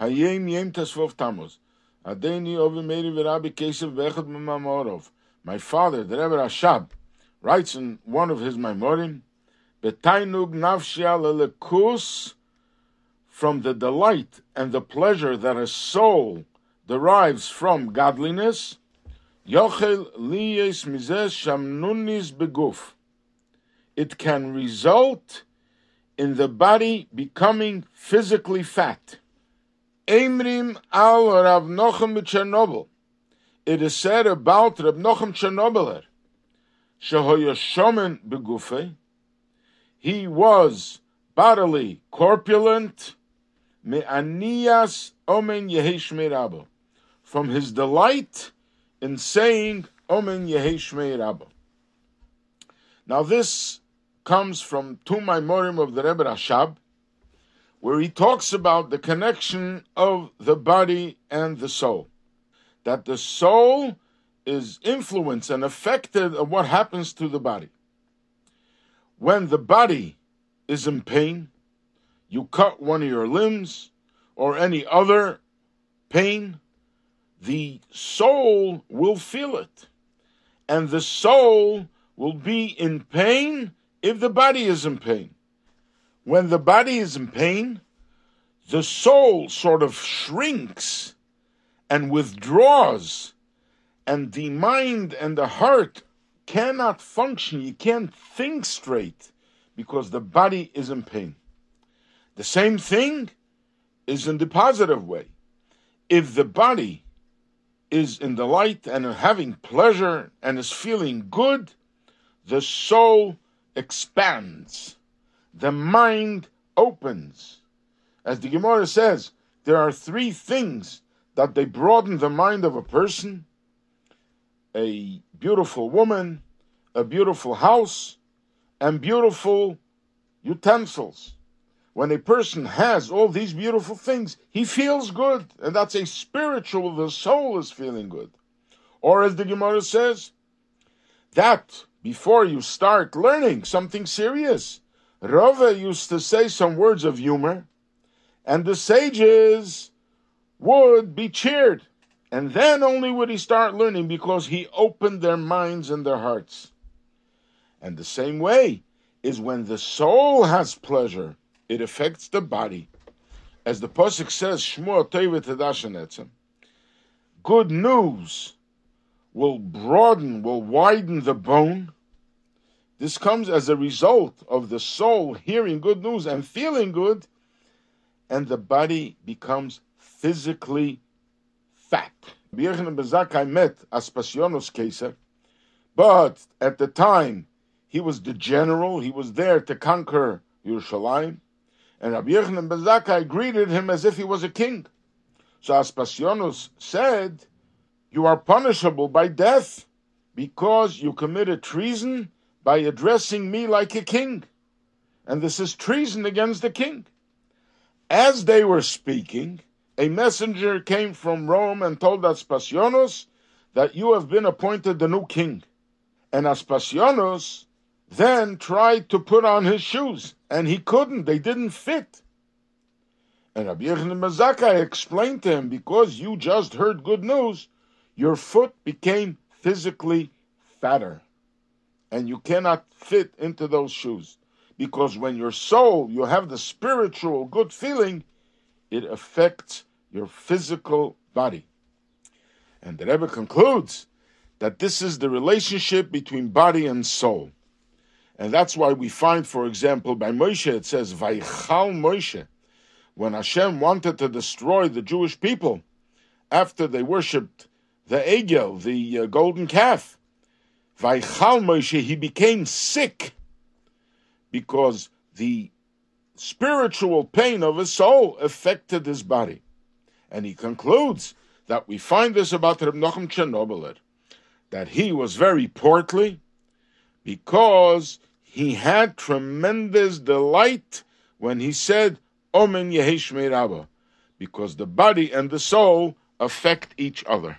Hayom Yom. Adeni Ovi V'Echad. My father, the Rebbe Rashab, writes in one of his memorim, Betainug Nafshia Lelekus, from the delight and the pleasure that a soul derives from godliness, Yochel Liyes Mizeh Shamnunis Beguf. It can result in the body becoming physically fat. Emrim al Rav Nochem Chernobyl. It is said about Rav Nochem Chernobyler, Shehoya Begufe. He was bodily corpulent, me'anias omen yehesh rabbo, from his delight in saying omen yehesh rabbo. Now this comes from two Maimorim of the Rebbe Rashab, where he talks about the connection of the body and the soul. That the soul is influenced and affected of what happens to the body. When the body is in pain, you cut one of your limbs or any other pain, the soul will feel it. And the soul will be in pain if the body is in pain. When the body is in pain, the soul sort of shrinks and withdraws, and the mind and the heart cannot function. You can't think straight because the body is in pain. The same thing is in the positive way. If the body is in the light and having pleasure and is feeling good, the soul expands, the mind opens. As the Gemara says, there are three things that they broaden the mind of a person a beautiful woman, a beautiful house, and beautiful utensils. When a person has all these beautiful things, he feels good, and that's a spiritual, the soul is feeling good. Or as the Gemara says, that before you start learning something serious. Rava used to say some words of humor, and the sages would be cheered. And then only would he start learning because he opened their minds and their hearts. And the same way is when the soul has pleasure, it affects the body. As the Pasuk says, Good news will broaden, will widen the bone, this comes as a result of the soul hearing good news and feeling good, and the body becomes physically fat. met Aspasionos Caesar, but at the time he was the general, he was there to conquer Yerushalayim, and Rabbi Yochanan ben greeted him as if he was a king. So Aspasionos said, You are punishable by death because you committed treason by addressing me like a king. And this is treason against the king. As they were speaking, a messenger came from Rome and told Aspasionos that you have been appointed the new king. And Aspasionos then tried to put on his shoes, and he couldn't, they didn't fit. And Rabbi ben explained to him, because you just heard good news, your foot became physically fatter and you cannot fit into those shoes. Because when your soul, you have the spiritual good feeling, it affects your physical body. And the Rebbe concludes that this is the relationship between body and soul. And that's why we find, for example, by Moshe, it says, Vaichal Moshe, when Hashem wanted to destroy the Jewish people after they worshipped the Egel, the uh, golden calf, Vaichal Moshe, he became sick because the spiritual pain of his soul affected his body. And he concludes that we find this about Reb Nochem Chernobyl, that he was very portly because he had tremendous delight when he said, Omen Yehesh Rabba, because the body and the soul affect each other.